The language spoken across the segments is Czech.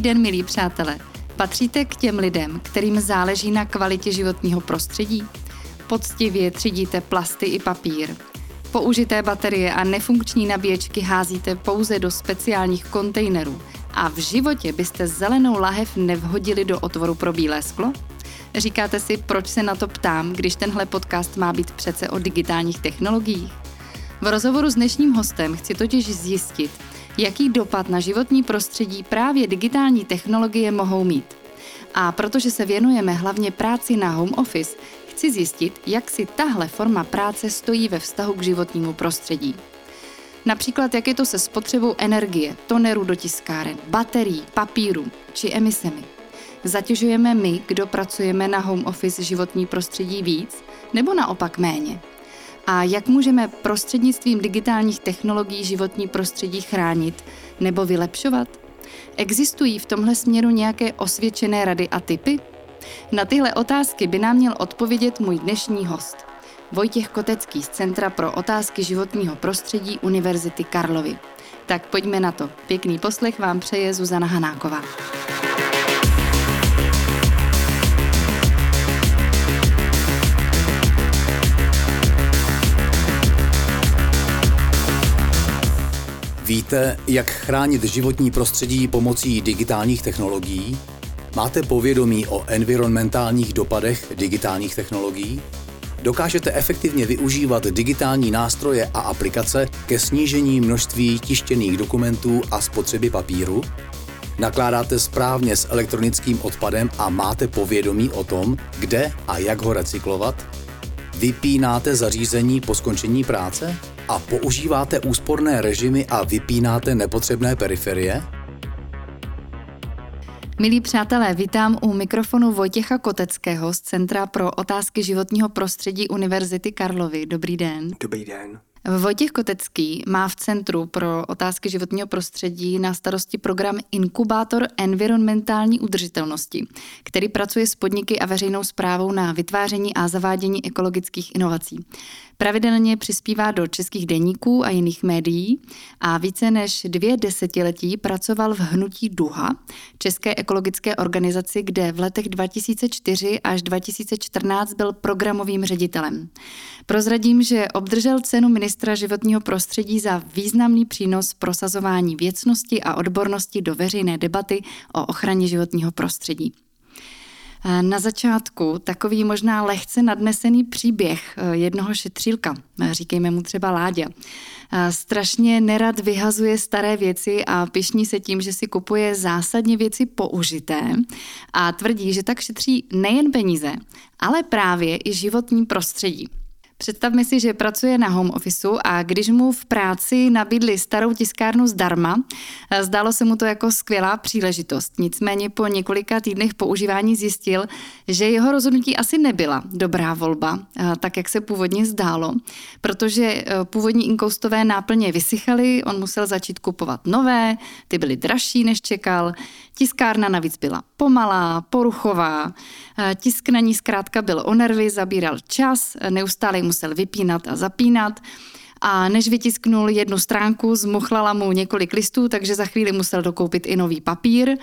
Den, milí přátelé. Patříte k těm lidem, kterým záleží na kvalitě životního prostředí? Poctivě třídíte plasty i papír. Použité baterie a nefunkční nabíječky házíte pouze do speciálních kontejnerů a v životě byste zelenou lahev nevhodili do otvoru pro bílé sklo? Říkáte si, proč se na to ptám, když tenhle podcast má být přece o digitálních technologiích? V rozhovoru s dnešním hostem chci totiž zjistit, jaký dopad na životní prostředí právě digitální technologie mohou mít. A protože se věnujeme hlavně práci na home office, chci zjistit, jak si tahle forma práce stojí ve vztahu k životnímu prostředí. Například, jak je to se spotřebou energie, tonerů do tiskáren, baterií, papíru či emisemi. Zatěžujeme my, kdo pracujeme na home office životní prostředí víc, nebo naopak méně? A jak můžeme prostřednictvím digitálních technologií životní prostředí chránit nebo vylepšovat? Existují v tomhle směru nějaké osvědčené rady a typy? Na tyhle otázky by nám měl odpovědět můj dnešní host. Vojtěch Kotecký z Centra pro otázky životního prostředí Univerzity Karlovy. Tak pojďme na to. Pěkný poslech vám přeje Zuzana Hanáková. Víte, jak chránit životní prostředí pomocí digitálních technologií? Máte povědomí o environmentálních dopadech digitálních technologií? Dokážete efektivně využívat digitální nástroje a aplikace ke snížení množství tištěných dokumentů a spotřeby papíru? Nakládáte správně s elektronickým odpadem a máte povědomí o tom, kde a jak ho recyklovat? Vypínáte zařízení po skončení práce? A používáte úsporné režimy a vypínáte nepotřebné periferie? Milí přátelé, vítám u mikrofonu Vojtěcha Koteckého z Centra pro otázky životního prostředí Univerzity Karlovy. Dobrý den. Dobrý den. Vojtěch Kotecký má v Centru pro otázky životního prostředí na starosti program Inkubátor environmentální udržitelnosti, který pracuje s podniky a veřejnou zprávou na vytváření a zavádění ekologických inovací. Pravidelně přispívá do českých deníků a jiných médií a více než dvě desetiletí pracoval v Hnutí Duha, České ekologické organizaci, kde v letech 2004 až 2014 byl programovým ředitelem. Prozradím, že obdržel cenu ministra životního prostředí za významný přínos prosazování věcnosti a odbornosti do veřejné debaty o ochraně životního prostředí. Na začátku takový možná lehce nadnesený příběh eh, jednoho šetřílka, říkejme mu třeba Láďa. Strašně nerad vyhazuje staré věci a pišní se tím, že si kupuje zásadně věci použité a tvrdí, že tak šetří nejen peníze, ale právě i životní prostředí. Představme si, že pracuje na home officeu a když mu v práci nabídli starou tiskárnu zdarma, zdálo se mu to jako skvělá příležitost. Nicméně po několika týdnech používání zjistil, že jeho rozhodnutí asi nebyla dobrá volba, tak jak se původně zdálo, protože e, původní inkoustové náplně vysychaly, on musel začít kupovat nové, ty byly dražší než čekal, tiskárna navíc byla pomalá, poruchová, tisk na ní zkrátka byl o nervy, zabíral čas, neustále musel vypínat a zapínat. A než vytisknul jednu stránku, zmuchlala mu několik listů, takže za chvíli musel dokoupit i nový papír.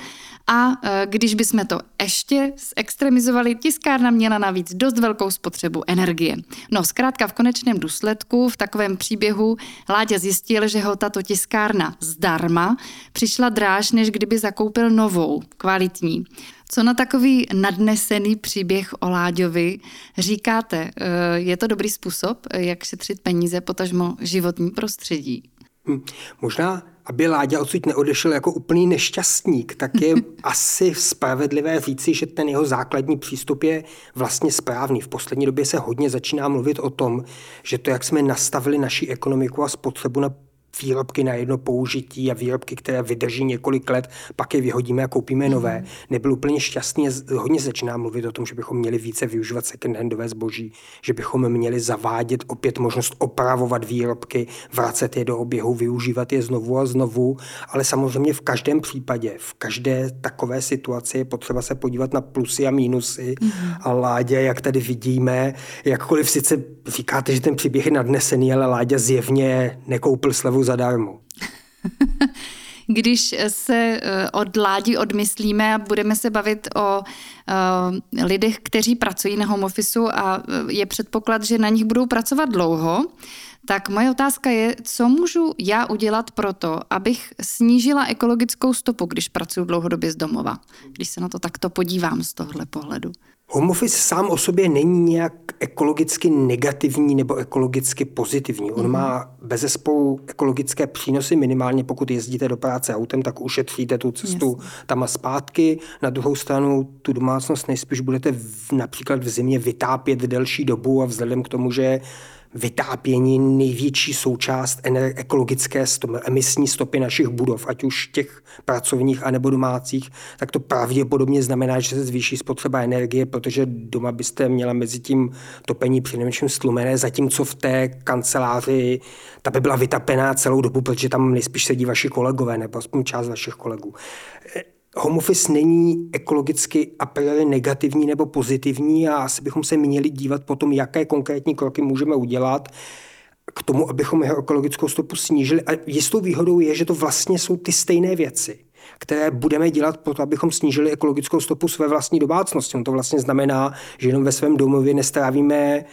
A e, když bychom to ještě zextremizovali, tiskárna měla navíc dost velkou spotřebu energie. No zkrátka v konečném důsledku v takovém příběhu Láďa zjistil, že ho tato tiskárna zdarma přišla dráž, než kdyby zakoupil novou, kvalitní. Co na takový nadnesený příběh o Láďovi říkáte? Eh, je to dobrý způsob, jak šetřit peníze, potažmo životní prostředí? Hm, možná, aby Láďa odsud neodešel jako úplný nešťastník, tak je asi spravedlivé říci, že ten jeho základní přístup je vlastně správný. V poslední době se hodně začíná mluvit o tom, že to, jak jsme nastavili naši ekonomiku a spotřebu na výrobky na jedno použití a výrobky, které vydrží několik let, pak je vyhodíme a koupíme mm. nové. Nebyl úplně šťastný. Hodně začíná mluvit o tom, že bychom měli více využívat second-handové zboží, že bychom měli zavádět opět možnost opravovat výrobky, vracet je do oběhu, využívat je znovu a znovu. Ale samozřejmě v každém případě, v každé takové situaci je potřeba se podívat na plusy a mínusy. Mm. A Ládě, jak tady vidíme, jakkoliv sice říkáte, že ten příběh je nadnesený, ale Ládě zjevně nekoupil slevu zadarmo. když se eh, od ládí odmyslíme a budeme se bavit o uh, lidech, kteří pracují na home office a je předpoklad, že na nich budou pracovat dlouho, tak moje otázka je, co můžu já udělat pro to, abych snížila ekologickou stopu, když pracuji dlouhodobě z domova, když se na to takto podívám z tohohle pohledu. Home office sám o sobě není nějak ekologicky negativní nebo ekologicky pozitivní. On mm-hmm. má bez ekologické přínosy, minimálně pokud jezdíte do práce autem, tak ušetříte tu cestu Jasně. tam a zpátky. Na druhou stranu tu domácnost nejspíš budete v, například v zimě vytápět delší dobu a vzhledem k tomu, že vytápění největší součást ekologické emisní stopy našich budov, ať už těch pracovních anebo domácích, tak to pravděpodobně znamená, že se zvýší spotřeba energie, protože doma byste měla mezi tím topení přinejmenším stlumené, zatímco v té kanceláři ta by byla vytapená celou dobu, protože tam nejspíš sedí vaši kolegové nebo aspoň část vašich kolegů home office není ekologicky a priori negativní nebo pozitivní a asi bychom se měli dívat po tom, jaké konkrétní kroky můžeme udělat k tomu, abychom jeho ekologickou stopu snížili. A jistou výhodou je, že to vlastně jsou ty stejné věci které budeme dělat proto, abychom snížili ekologickou stopu své vlastní domácnosti. On to vlastně znamená, že jenom ve svém domově nestrávíme,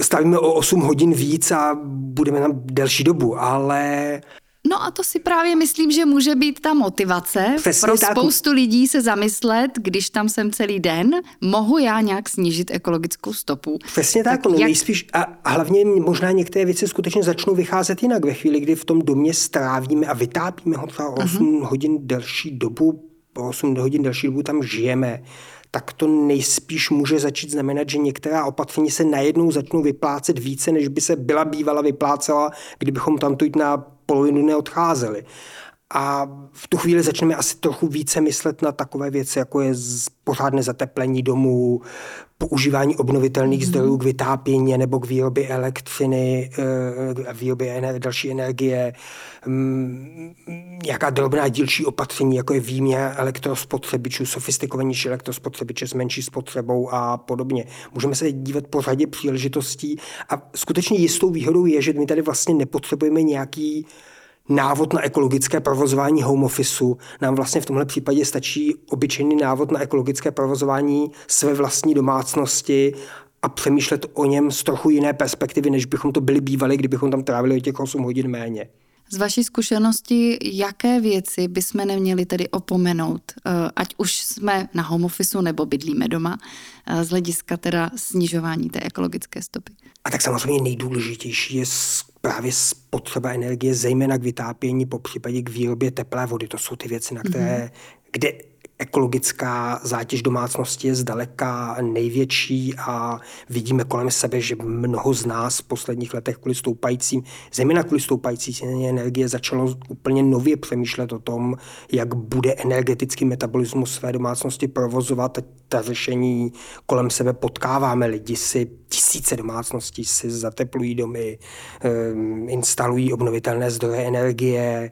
stavíme o 8 hodin víc a budeme tam delší dobu, ale No a to si právě myslím, že může být ta motivace Přesně pro tak. spoustu lidí se zamyslet, když tam jsem celý den, mohu já nějak snížit ekologickou stopu. Přesně tak, tak no, jak... nejspíš, a hlavně možná některé věci skutečně začnou vycházet jinak ve chvíli, kdy v tom domě strávíme a vytápíme ho třeba 8 uh-huh. Mhm. hodin delší dobu, 8 hodin delší dobu tam žijeme, tak to nejspíš může začít znamenat, že některá opatření se najednou začnou vyplácet více, než by se byla bývala vyplácela, kdybychom tam tu na polovinu neodcházeli. A v tu chvíli začneme asi trochu více myslet na takové věci, jako je pořádné zateplení domů, používání obnovitelných mm. zdrojů k vytápění nebo k výrobě elektřiny, eh, výrobě další energie, mm, nějaká drobná dílčí opatření, jako je výměr elektrospotřebičů, sofistikovanější elektrospotřebiče s menší spotřebou a podobně. Můžeme se dívat po řadě příležitostí a skutečně jistou výhodou je, že my tady vlastně nepotřebujeme nějaký návod na ekologické provozování home officeu. Nám vlastně v tomhle případě stačí obyčejný návod na ekologické provozování své vlastní domácnosti a přemýšlet o něm z trochu jiné perspektivy, než bychom to byli bývali, kdybychom tam trávili o těch 8 hodin méně. Z vaší zkušenosti, jaké věci bychom neměli tedy opomenout, eh, ať už jsme na home officeu nebo bydlíme doma, eh, z hlediska teda snižování té ekologické stopy? A tak samozřejmě nejdůležitější je právě spotřeba energie, zejména k vytápění, po případě k výrobě teplé vody. To jsou ty věci, na které, mm-hmm. kde ekologická zátěž domácnosti je zdaleka největší a vidíme kolem sebe, že mnoho z nás v posledních letech kvůli stoupajícím, zejména kvůli stoupající energie, začalo úplně nově přemýšlet o tom, jak bude energetický metabolismus své domácnosti provozovat. Ta řešení kolem sebe potkáváme. Lidi si, tisíce domácností si zateplují domy, ehm, instalují obnovitelné zdroje energie,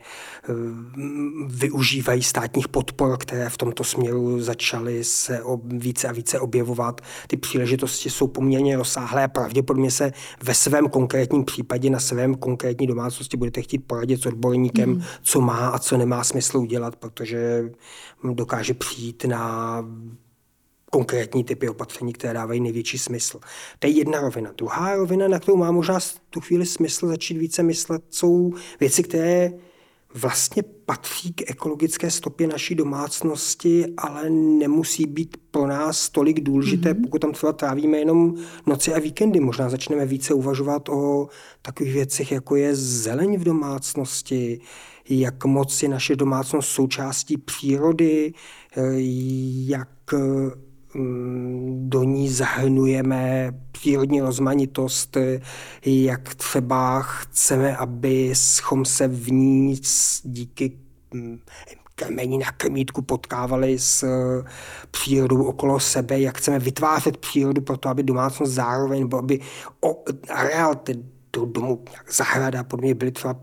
ehm, využívají státních podpor, které v tomto směru začaly se více a více objevovat. Ty příležitosti jsou poměrně rozsáhlé a pravděpodobně se ve svém konkrétním případě na svém konkrétní domácnosti budete chtít poradit s odborníkem, mm. co má a co nemá smysl udělat, protože dokáže přijít na konkrétní typy opatření, které dávají největší smysl. To je jedna rovina. Druhá rovina, na kterou má možná tu chvíli smysl začít více myslet, jsou věci, které vlastně patří k ekologické stopě naší domácnosti, ale nemusí být pro nás tolik důležité, mm-hmm. pokud tam třeba trávíme jenom noci a víkendy. Možná začneme více uvažovat o takových věcech, jako je zeleň v domácnosti, jak moc je naše domácnost součástí přírody, eh, jak do ní zahrnujeme přírodní rozmanitost, jak třeba chceme, aby schom se v ní díky mm, krmení na krmítku potkávali s přírodou okolo sebe, jak chceme vytvářet přírodu pro to, aby domácnost zároveň, aby areál do domu, zahrada podobně byly třeba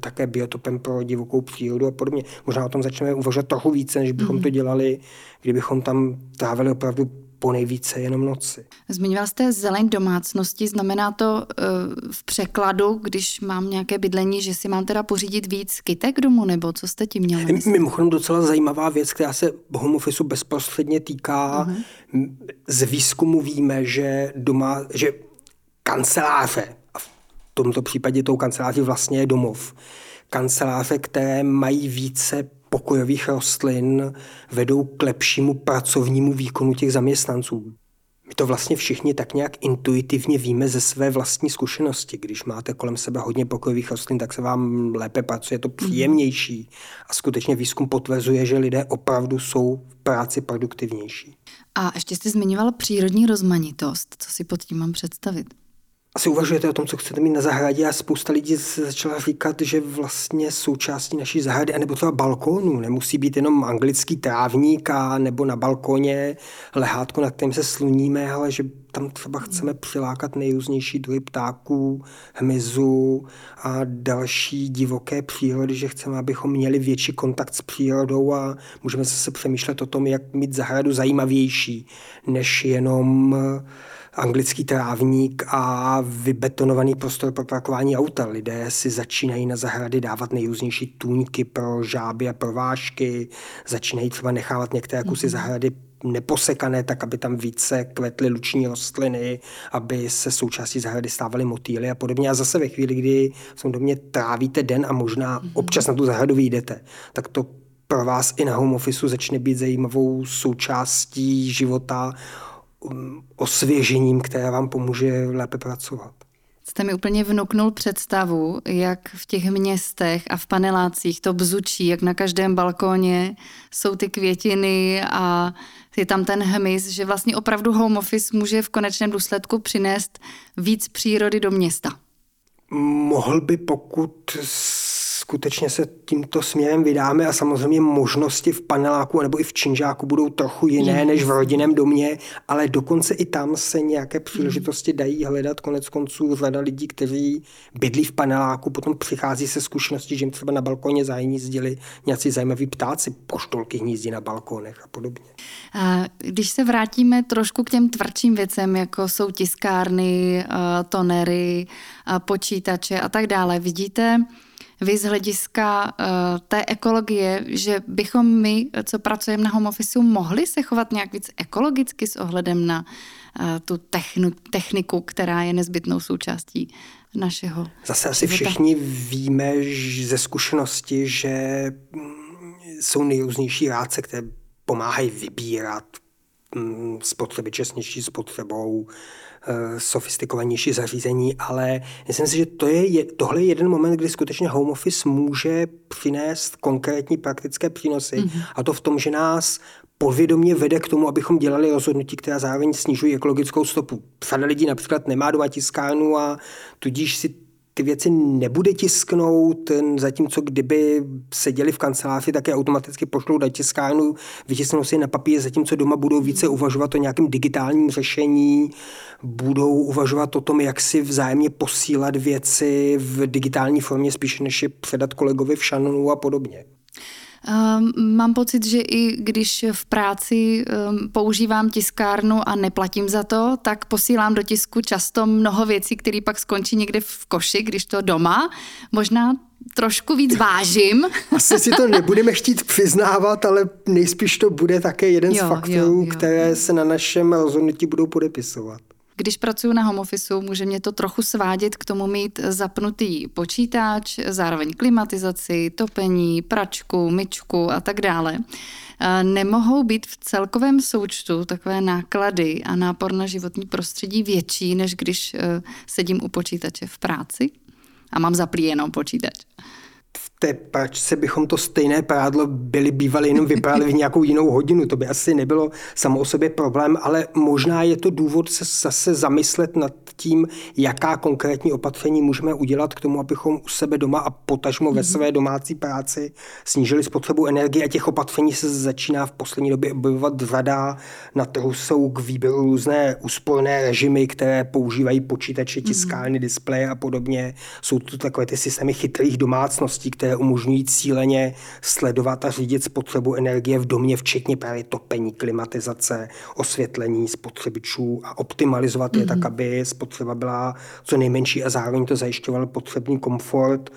také biotopem pro divokou přírodu a podobně. Možná o tom začneme uvažovat trochu více, než bychom mm. to dělali, kdybychom tam trávili opravdu po nejvíce jenom noci. Zmiňoval jste zeleň domácnosti, znamená to uh, v překladu, když mám nějaké bydlení, že si mám teda pořídit víc kytek domů, nebo co jste tím měl? Mimochodem docela zajímavá věc, která se home office bezprostředně týká. Uh-huh. Z výzkumu víme, že doma, že kanceláře, tomto případě tou kanceláří vlastně je domov, kanceláře, které mají více pokojových rostlin, vedou k lepšímu pracovnímu výkonu těch zaměstnanců. My to vlastně všichni tak nějak intuitivně víme ze své vlastní zkušenosti. Když máte kolem sebe hodně pokojových rostlin, tak se vám lépe pracuje, je to příjemnější. A skutečně výzkum potvrzuje, že lidé opravdu jsou v práci produktivnější. A ještě jste zmiňoval přírodní rozmanitost. Co si pod tím mám představit? Asi uvažujete o tom, co chcete mít na zahradě? A spousta lidí začala říkat, že vlastně součástí naší zahrady, anebo třeba balkónu, nemusí být jenom anglický trávník a nebo na balkóně lehátko, na kterém se sluníme, ale že tam třeba chceme přilákat nejrůznější druhy ptáků, hmyzu a další divoké přírody, že chceme, abychom měli větší kontakt s přírodou a můžeme zase přemýšlet o tom, jak mít zahradu zajímavější, než jenom anglický trávník a vybetonovaný prostor pro parkování auta. Lidé si začínají na zahrady dávat nejrůznější tůňky pro žáby a pro vášky, začínají třeba nechávat některé kusy mm-hmm. zahrady neposekané, tak aby tam více kvetly luční rostliny, aby se součástí zahrady stávaly motýly a podobně. A zase ve chvíli, kdy v tom domě trávíte den a možná mm-hmm. občas na tu zahradu vyjdete, tak to pro vás i na home office začne být zajímavou součástí života osvěžením, které vám pomůže lépe pracovat. Jste mi úplně vnuknul představu, jak v těch městech a v panelácích to bzučí, jak na každém balkóně jsou ty květiny a je tam ten hmyz, že vlastně opravdu home office může v konečném důsledku přinést víc přírody do města. Mohl by, pokud skutečně se tímto směrem vydáme a samozřejmě možnosti v paneláku nebo i v činžáku budou trochu jiné než v rodinném domě, ale dokonce i tam se nějaké příležitosti dají hledat. Konec konců řada lidí, kteří bydlí v paneláku, potom přichází se zkušeností, že jim třeba na balkoně zahnízdili nějací zajímaví ptáci, poštolky hnízdí na balkonech a podobně. A když se vrátíme trošku k těm tvrdším věcem, jako jsou tiskárny, tonery, počítače a tak dále, vidíte, vy z hlediska uh, té ekologie, že bychom my, co pracujeme na home office, mohli se chovat nějak víc ekologicky s ohledem na uh, tu technu, techniku, která je nezbytnou součástí našeho Zase asi života. všichni víme ze zkušenosti, že mm, jsou nejrůznější rádce, které pomáhají vybírat mm, spotřeby čestnější spotřebou, sofistikovanější zařízení, ale myslím si, že to je, tohle je jeden moment, kdy skutečně home office může přinést konkrétní praktické přínosy. Mm-hmm. A to v tom, že nás podvědomě vede k tomu, abychom dělali rozhodnutí, která zároveň snižují ekologickou stopu. Řada lidí například nemá doma tiskárnu a tudíž si ty věci nebude tisknout, zatímco kdyby seděli v kanceláři, tak je automaticky pošlou do tiskárnu, vytisknou si na papír, zatímco doma budou více uvažovat o nějakém digitálním řešení, budou uvažovat o tom, jak si vzájemně posílat věci v digitální formě, spíše než je předat kolegovi v šanonu a podobně. Um, mám pocit, že i když v práci um, používám tiskárnu a neplatím za to, tak posílám do tisku často mnoho věcí, které pak skončí někde v koši, když to doma. Možná trošku víc vážím. Asi si to nebudeme chtít přiznávat, ale nejspíš to bude také jeden jo, z faktorů, jo, jo, které jo. se na našem rozhodnutí budou podepisovat. Když pracuji na home office, může mě to trochu svádět k tomu mít zapnutý počítač, zároveň klimatizaci, topení, pračku, myčku a tak dále. Nemohou být v celkovém součtu takové náklady a nápor na životní prostředí větší, než když e, sedím u počítače v práci a mám zaplý jenom počítač té pračce bychom to stejné prádlo byli bývali jenom vypráli v nějakou jinou hodinu. To by asi nebylo samo o sobě problém, ale možná je to důvod se zase zamyslet nad tím, jaká konkrétní opatření můžeme udělat k tomu, abychom u sebe doma a potažmo ve své domácí práci snížili spotřebu energie a těch opatření se začíná v poslední době objevovat řada. Na trhu jsou k výběru různé úsporné režimy, které používají počítače, tiskárny, displeje a podobně. Jsou tu takové ty systémy chytrých domácností, které které umožňují cíleně sledovat a řídit spotřebu energie v domě, včetně právě topení, klimatizace, osvětlení spotřebičů a optimalizovat mm-hmm. je tak, mhm. aby spotřeba byla co nejmenší a zároveň to zajišťoval potřebný komfort.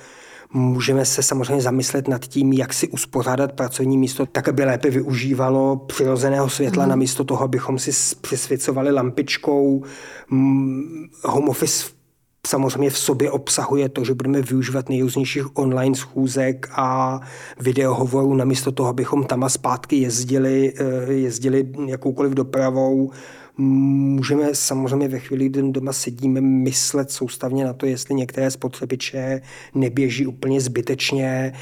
Můžeme se samozřejmě zamyslet nad tím, jak si uspořádat pracovní místo tak, aby lépe využívalo přirozeného světla, mm. namísto toho, abychom si přisvěcovali lampičkou. Home office samozřejmě v sobě obsahuje to, že budeme využívat nejrůznějších online schůzek a videohovorů, namísto toho, abychom tam a zpátky jezdili, eh, jezdili jakoukoliv dopravou. Můžeme samozřejmě ve chvíli, kdy doma sedíme, myslet soustavně na to, jestli některé spotřebiče neběží úplně zbytečně,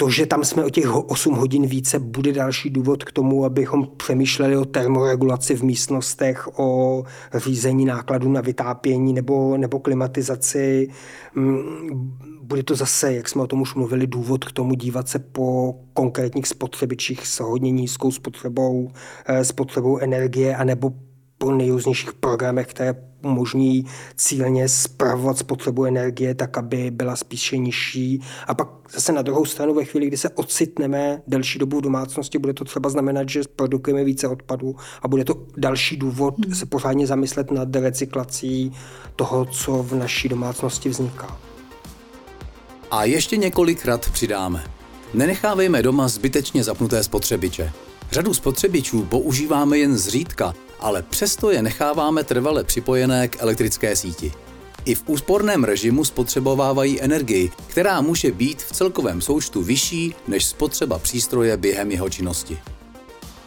to, že tam jsme o těch 8 hodin více, bude další důvod k tomu, abychom přemýšleli o termoregulaci v místnostech, o řízení nákladů na vytápění nebo, nebo klimatizaci. Mm, bude to zase, jak jsme o tom už mluvili, důvod k tomu dívat se po konkrétních spotřebičích s hodně nízkou spotřebou, eh, spotřebou energie, anebo po nejrůznějších programech, které umožní cíleně zpravovat spotřebu energie tak, aby byla spíše nižší. A pak zase na druhou stranu ve chvíli, kdy se ocitneme delší dobu v domácnosti, bude to třeba znamenat, že produkujeme více odpadů a bude to další důvod hmm. se pořádně zamyslet nad recyklací toho, co v naší domácnosti vzniká. A ještě několikrát přidáme. Nenechávejme doma zbytečně zapnuté spotřebiče. Řadu spotřebičů používáme jen zřídka ale přesto je necháváme trvale připojené k elektrické síti. I v úsporném režimu spotřebovávají energii, která může být v celkovém součtu vyšší než spotřeba přístroje během jeho činnosti.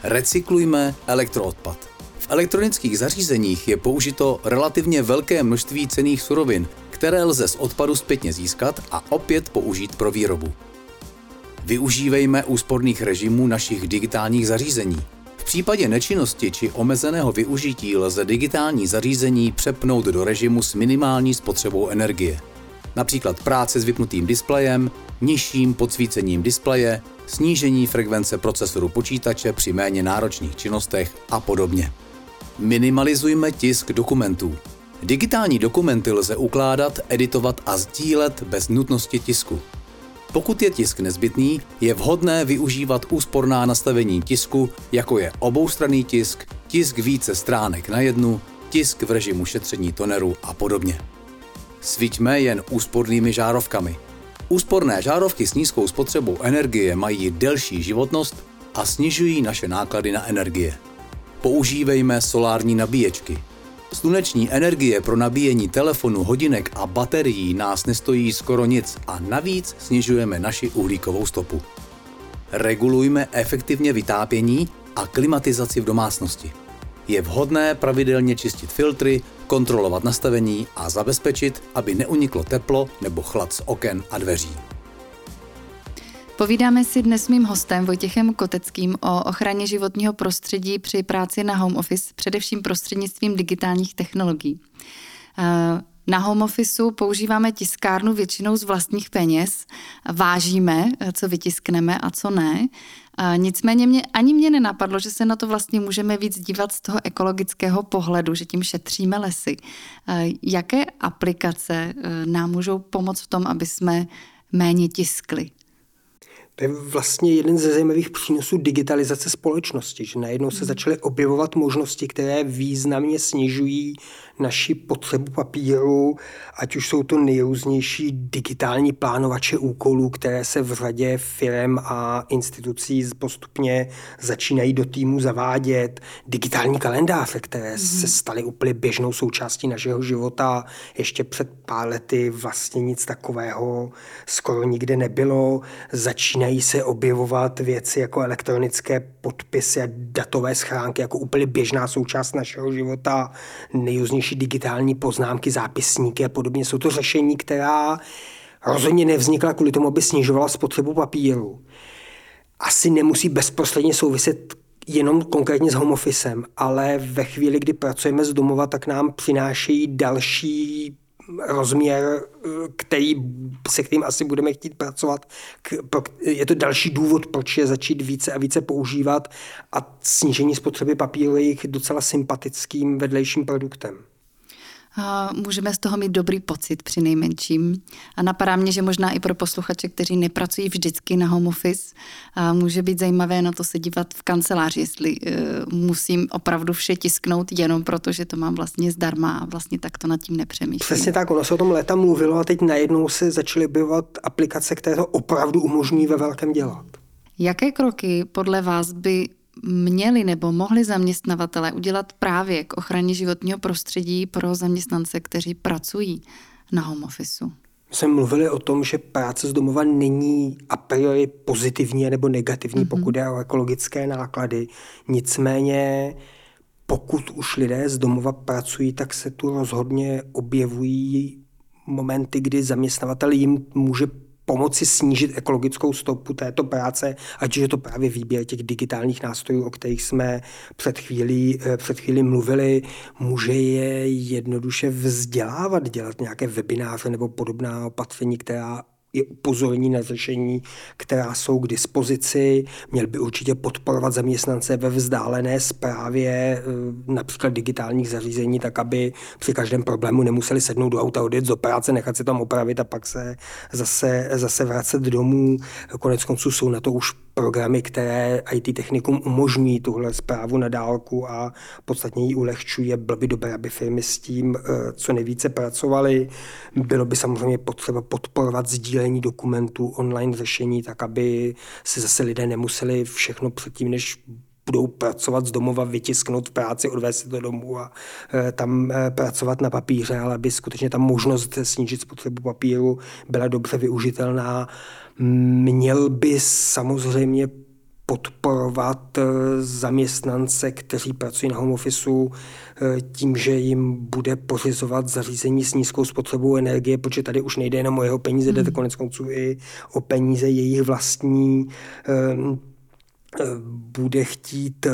Recyklujme elektroodpad. V elektronických zařízeních je použito relativně velké množství cených surovin, které lze z odpadu zpětně získat a opět použít pro výrobu. Využívejme úsporných režimů našich digitálních zařízení. V případě nečinnosti či omezeného využití lze digitální zařízení přepnout do režimu s minimální spotřebou energie. Například práce s vypnutým displejem, nižším podsvícením displeje, snížení frekvence procesoru počítače při méně náročných činnostech a podobně. Minimalizujme tisk dokumentů. Digitální dokumenty lze ukládat, editovat a sdílet bez nutnosti tisku. Pokud je tisk nezbytný, je vhodné využívat úsporná nastavení tisku, jako je oboustranný tisk, tisk více stránek na jednu, tisk v režimu šetření toneru a podobně. Svíťme jen úspornými žárovkami. Úsporné žárovky s nízkou spotřebou energie mají delší životnost a snižují naše náklady na energie. Používejme solární nabíječky – Sluneční energie pro nabíjení telefonu, hodinek a baterií nás nestojí skoro nic a navíc snižujeme naši uhlíkovou stopu. Regulujme efektivně vytápění a klimatizaci v domácnosti. Je vhodné pravidelně čistit filtry, kontrolovat nastavení a zabezpečit, aby neuniklo teplo nebo chlad z oken a dveří. Povídáme si dnes s mým hostem Vojtěchem Koteckým o ochraně životního prostředí při práci na home office, především prostřednictvím digitálních technologií. Eh, na home officeu používáme tiskárnu většinou z vlastních peněz, vážíme, eh, co vytiskneme a co ne. Eh, nicméně mě, ani mě nenapadlo, že se na to vlastně můžeme víc dívat z toho ekologického pohledu, že tím šetříme lesy. Jaké aplikace nám můžou pomoct v tom, aby jsme méně tiskli? To je vlastně jeden ze zajímavých přínosů digitalizace společnosti, že najednou se hmm. začaly objevovat možnosti, které významně snižují naši potřebu papíru, ať už jsou to nejrůznější digitální plánovače úkolů, které se v řadě firm a institucí postupně začínají do týmu zavádět, digitální kalendáře, které mm-hmm. se staly úplně běžnou součástí našeho života. Ještě před pár lety vlastně nic takového skoro nikde nebylo. Začínají se objevovat věci jako elektronické podpisy a datové schránky jako úplně běžná součást našeho života. Nejrůznější digitální poznámky, zápisníky a podobně. Jsou to řešení, která rozhodně nevznikla kvůli tomu, aby snižovala spotřebu papíru. Asi nemusí bezprostředně souviset jenom konkrétně s home officem, ale ve chvíli, kdy pracujeme z domova, tak nám přinášejí další rozměr, který, se kterým asi budeme chtít pracovat. Je to další důvod, proč je začít více a více používat a snížení spotřeby papíru je jich docela sympatickým vedlejším produktem. Můžeme z toho mít dobrý pocit při nejmenším. A napadá mě, že možná i pro posluchače, kteří nepracují vždycky na home office, může být zajímavé na to se dívat v kanceláři, jestli e, musím opravdu vše tisknout jenom proto, že to mám vlastně zdarma a vlastně tak to nad tím nepřemýšlím. Přesně tak, ono se o tom léta mluvilo a teď najednou se začaly objevovat aplikace, které to opravdu umožní ve velkém dělat. Jaké kroky podle vás by měli nebo mohli zaměstnavatele udělat právě k ochraně životního prostředí pro zaměstnance, kteří pracují na home officeu? jsme mluvili o tom, že práce z domova není a priori pozitivní nebo negativní, mm-hmm. pokud je o ekologické náklady. Nicméně, pokud už lidé z domova pracují, tak se tu rozhodně objevují momenty, kdy zaměstnavatel jim může pomoci snížit ekologickou stopu této práce, ať je to právě výběr těch digitálních nástrojů, o kterých jsme před chvílí, eh, před chvílí mluvili, může je jednoduše vzdělávat, dělat nějaké webináře nebo podobná opatření, která je upozorní na řešení, která jsou k dispozici. Měl by určitě podporovat zaměstnance ve vzdálené zprávě eh, například digitálních zařízení, tak aby při každém problému nemuseli sednout do auta, odjet do práce, nechat se tam opravit a pak se zase, zase vracet domů. Konec konců jsou na to už programy, které IT technikum umožňují tuhle zprávu na dálku a podstatně ji ulehčují. Bylo by dobré, aby firmy s tím eh, co nejvíce pracovaly. Bylo by samozřejmě potřeba podporovat sdílení dokumentů, online řešení, tak aby se zase lidé nemuseli všechno předtím, než budou pracovat z domova, vytisknout práci, odvést do domů a e, tam e, pracovat na papíře, ale aby skutečně ta možnost snížit spotřebu papíru byla dobře využitelná. Měl by samozřejmě podporovat e, zaměstnance, kteří pracují na home officeu tím, že jim bude pořizovat zařízení s nízkou spotřebou energie, protože tady už nejde jenom o jeho peníze, jde to hmm. konec konců i o peníze jejich vlastní bude chtít eh,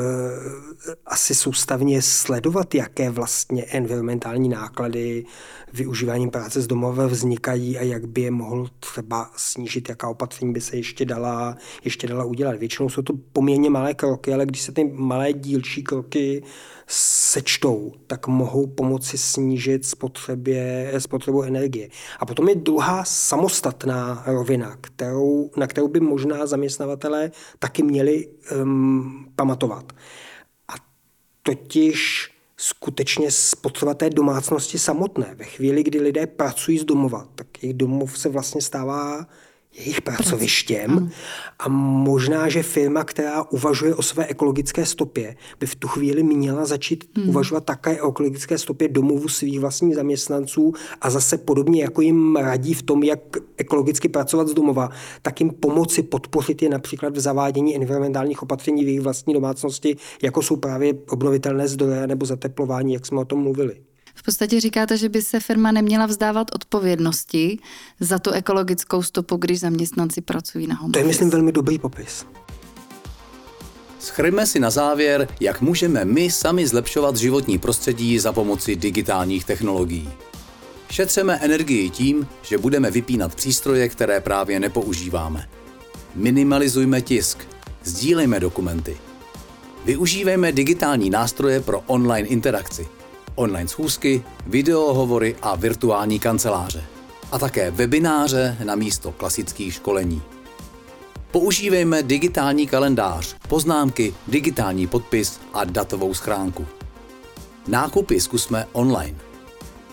asi soustavně sledovat, jaké vlastně environmentální náklady využíváním práce z domova vznikají a jak by je mohl třeba snížit, jaká opatření by se ještě dala, ještě dala udělat. Většinou jsou to poměrně malé kroky, ale když se ty malé dílčí kroky sečtou, tak mohou pomoci snížit spotřebě, spotřebu energie. A potom je druhá samostatná rovina, kterou, na kterou by možná zaměstnavatelé taky měli um, pamatovat. A totiž skutečně spotřeba té domácnosti samotné. Ve chvíli, kdy lidé pracují z domova, tak jejich domov se vlastně stává jejich pracovištěm a možná, že firma, která uvažuje o své ekologické stopě, by v tu chvíli měla začít hmm. uvažovat také o ekologické stopě domovu svých vlastních zaměstnanců a zase podobně, jako jim radí v tom, jak ekologicky pracovat z domova, tak jim pomoci podpořit je například v zavádění environmentálních opatření v jejich vlastní domácnosti, jako jsou právě obnovitelné zdroje nebo zateplování, jak jsme o tom mluvili. V podstatě říkáte, že by se firma neměla vzdávat odpovědnosti za tu ekologickou stopu, když zaměstnanci pracují na home To je, myslím, velmi dobrý popis. Schrňme si na závěr, jak můžeme my sami zlepšovat životní prostředí za pomoci digitálních technologií. Šetřeme energii tím, že budeme vypínat přístroje, které právě nepoužíváme. Minimalizujme tisk, sdílejme dokumenty. Využívejme digitální nástroje pro online interakci – online schůzky, videohovory a virtuální kanceláře. A také webináře na místo klasických školení. Používejme digitální kalendář, poznámky, digitální podpis a datovou schránku. Nákupy zkusme online.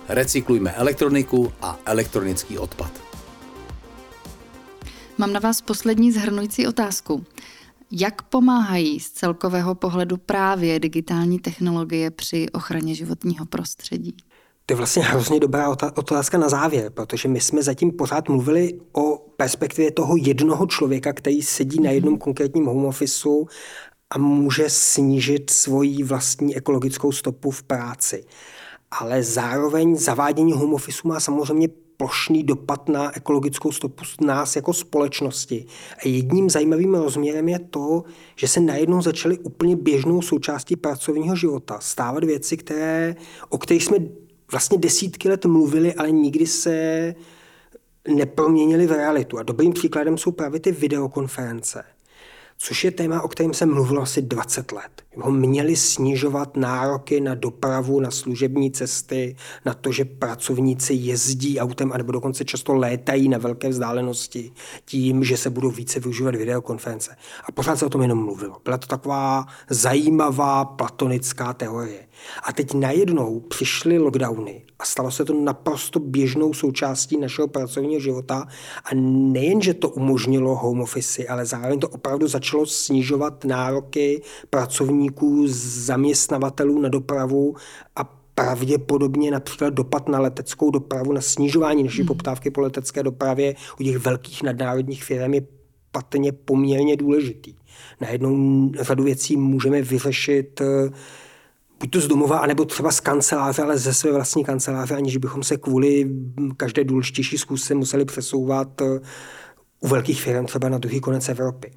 Recyklujme elektroniku a elektronický odpad. Mám na vás poslední zhrnující otázku. Jak pomáhají z celkového pohledu právě digitální technologie při ochraně životního prostředí? To je vlastně hrozně dobrá otázka na závěr, protože my jsme zatím pořád mluvili o perspektivě toho jednoho člověka, který sedí na jednom konkrétním home officeu a může snížit svoji vlastní ekologickou stopu v práci. Ale zároveň zavádění home officeu má samozřejmě plošný dopad na ekologickou stopu nás jako společnosti. A jedním zajímavým rozměrem je to, že se najednou začaly úplně běžnou součástí pracovního života stávat věci, které, o kterých jsme vlastně desítky let mluvili, ale nikdy se neproměnili v realitu. A dobrým příkladem jsou právě ty videokonference. Což je téma, o kterém jsem mluvil asi 20 let. Ho měli snižovat nároky na dopravu, na služební cesty, na to, že pracovníci jezdí autem, anebo dokonce často létají na velké vzdálenosti tím, že se budou více využívat videokonference. A pořád se o tom jenom mluvilo. Byla to taková zajímavá platonická teorie. A teď najednou přišly lockdowny a stalo se to naprosto běžnou součástí našeho pracovního života a nejen, že to umožnilo home office, ale zároveň to opravdu začalo snižovat nároky pracovníků, zaměstnavatelů na dopravu a pravděpodobně například dopad na leteckou dopravu, na snižování naší hmm. poptávky po letecké dopravě u těch velkých nadnárodních firm je patrně poměrně důležitý. Najednou řadu věcí můžeme vyřešit uh, buď to z domova, anebo třeba z kanceláře, ale ze své vlastní kanceláře, aniž bychom se kvůli každé důležitější zkusce museli přesouvat eh, u velkých firm třeba na druhý konec Evropy.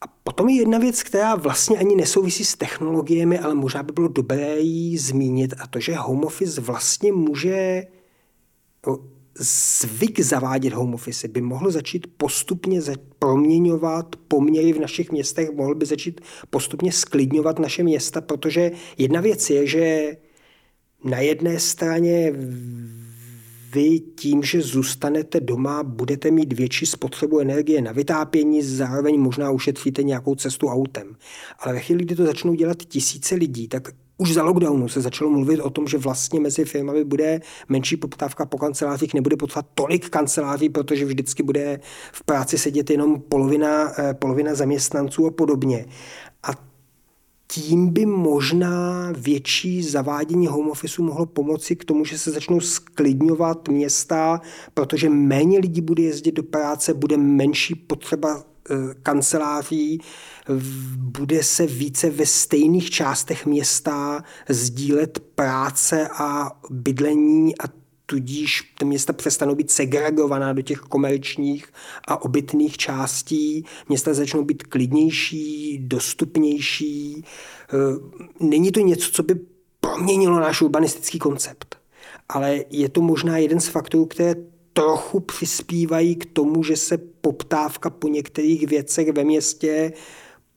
A potom je jedna věc, která vlastně ani nesouvisí s technologiemi, ale možná by bylo dobré ji zmínit, a to, že home office vlastně může zvyk zavádět home office by mohl začít postupně proměňovat poměry v našich městech, mohl by začít postupně sklidňovat naše města, protože jedna věc je, že na jedné straně vy tím, že zůstanete doma, budete mít větší spotřebu energie na vytápění, zároveň možná ušetříte nějakou cestu autem. Ale ve chvíli, kdy to začnou dělat tisíce lidí, tak už za lockdownu se začalo mluvit o tom, že vlastně mezi firmami bude menší poptávka po kancelářích, nebude potřebovat tolik kanceláří, protože vždycky bude v práci sedět jenom polovina, eh, polovina zaměstnanců a podobně. A tím by možná větší zavádění home office mohlo pomoci k tomu, že se začnou sklidňovat města, protože méně lidí bude jezdit do práce, bude menší potřeba kanceláří, bude se více ve stejných částech města sdílet práce a bydlení a tudíž ty města přestanou být segregovaná do těch komerčních a obytných částí. Města začnou být klidnější, dostupnější. E, není to něco, co by proměnilo náš urbanistický koncept. Ale je to možná jeden z faktorů, které trochu přispívají k tomu, že se poptávka po některých věcech ve městě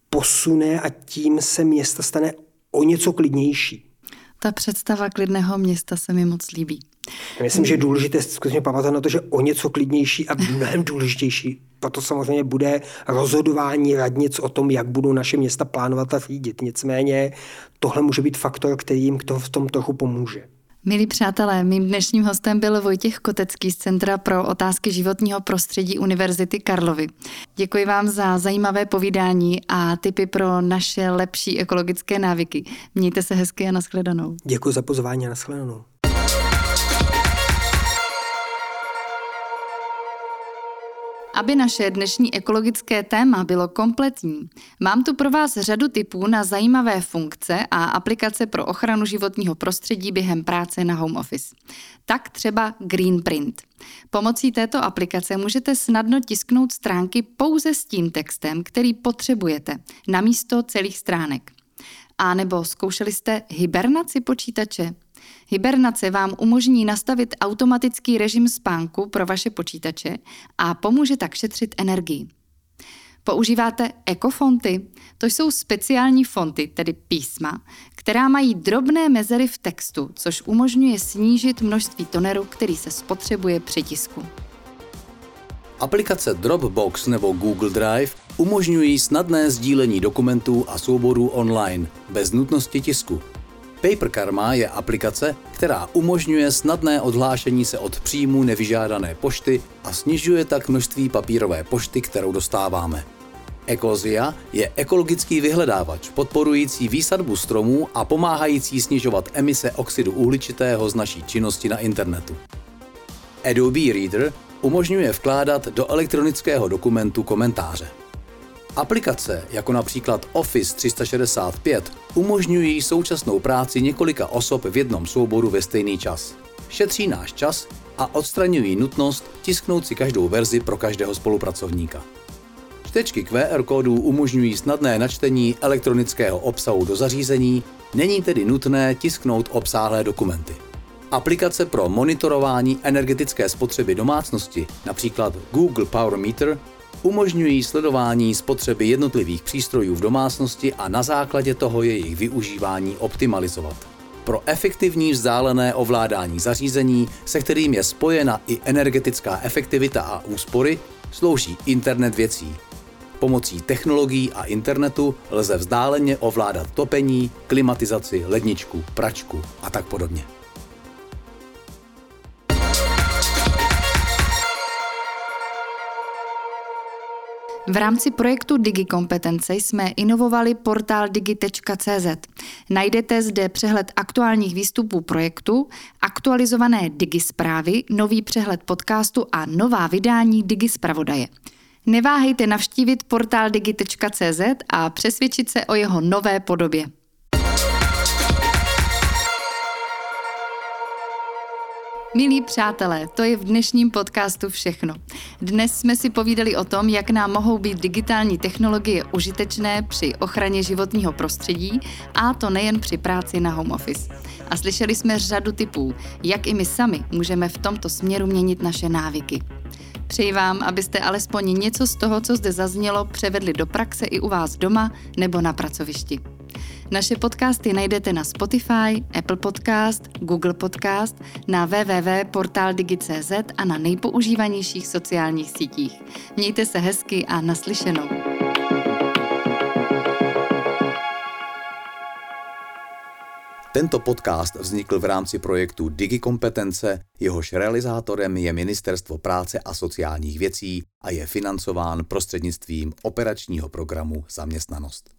posune a tím se města stane o něco klidnější. Ta představa klidného města se mi moc líbí. Myslím, že je důležité skutečně pamatovat na to, že o něco klidnější a mnohem důležitější. Proto samozřejmě bude rozhodování radnic o tom, jak budou naše města plánovat a řídit. Nicméně tohle může být faktor, který jim v tom trochu pomůže. Milí přátelé, mým dnešním hostem byl Vojtěch Kotecký z Centra pro otázky životního prostředí Univerzity Karlovy. Děkuji vám za zajímavé povídání a tipy pro naše lepší ekologické návyky. Mějte se hezky a nashledanou. Děkuji za pozvání a nashledanou. Aby naše dnešní ekologické téma bylo kompletní, mám tu pro vás řadu tipů na zajímavé funkce a aplikace pro ochranu životního prostředí během práce na home office. Tak třeba Green Print. Pomocí této aplikace můžete snadno tisknout stránky pouze s tím textem, který potřebujete, na místo celých stránek. A nebo zkoušeli jste hibernaci počítače? Hibernace vám umožní nastavit automatický režim spánku pro vaše počítače a pomůže tak šetřit energii. Používáte ekofonty? To jsou speciální fonty, tedy písma, která mají drobné mezery v textu, což umožňuje snížit množství toneru, který se spotřebuje při tisku. Aplikace Dropbox nebo Google Drive umožňují snadné sdílení dokumentů a souborů online, bez nutnosti tisku. Paper Karma je aplikace, která umožňuje snadné odhlášení se od příjmu nevyžádané pošty a snižuje tak množství papírové pošty, kterou dostáváme. Ekozia je ekologický vyhledávač podporující výsadbu stromů a pomáhající snižovat emise oxidu uhličitého z naší činnosti na internetu. Adobe Reader umožňuje vkládat do elektronického dokumentu komentáře. Aplikace, jako například Office 365, umožňují současnou práci několika osob v jednom souboru ve stejný čas. Šetří náš čas a odstraňují nutnost tisknout si každou verzi pro každého spolupracovníka. Čtečky QR kódů umožňují snadné načtení elektronického obsahu do zařízení, není tedy nutné tisknout obsáhlé dokumenty. Aplikace pro monitorování energetické spotřeby domácnosti, například Google Power Meter, Umožňují sledování spotřeby jednotlivých přístrojů v domácnosti a na základě toho jejich využívání optimalizovat. Pro efektivní vzdálené ovládání zařízení, se kterým je spojena i energetická efektivita a úspory, slouží internet věcí. Pomocí technologií a internetu lze vzdáleně ovládat topení, klimatizaci, ledničku, pračku a tak podobně. V rámci projektu DigiKompetence jsme inovovali portál digi.cz. Najdete zde přehled aktuálních výstupů projektu, aktualizované Digi zprávy, nový přehled podcastu a nová vydání Digi zpravodaje. Neváhejte navštívit portál digi.cz a přesvědčit se o jeho nové podobě. Milí přátelé, to je v dnešním podcastu všechno. Dnes jsme si povídali o tom, jak nám mohou být digitální technologie užitečné při ochraně životního prostředí a to nejen při práci na home office. A slyšeli jsme řadu typů, jak i my sami můžeme v tomto směru měnit naše návyky. Přeji vám, abyste alespoň něco z toho, co zde zaznělo, převedli do praxe i u vás doma nebo na pracovišti. Naše podcasty najdete na Spotify, Apple Podcast, Google Podcast, na www.portaldigi.cz a na nejpoužívanějších sociálních sítích. Mějte se hezky a naslyšenou. Tento podcast vznikl v rámci projektu DigiKompetence, jehož realizátorem je Ministerstvo práce a sociálních věcí a je financován prostřednictvím operačního programu Zaměstnanost.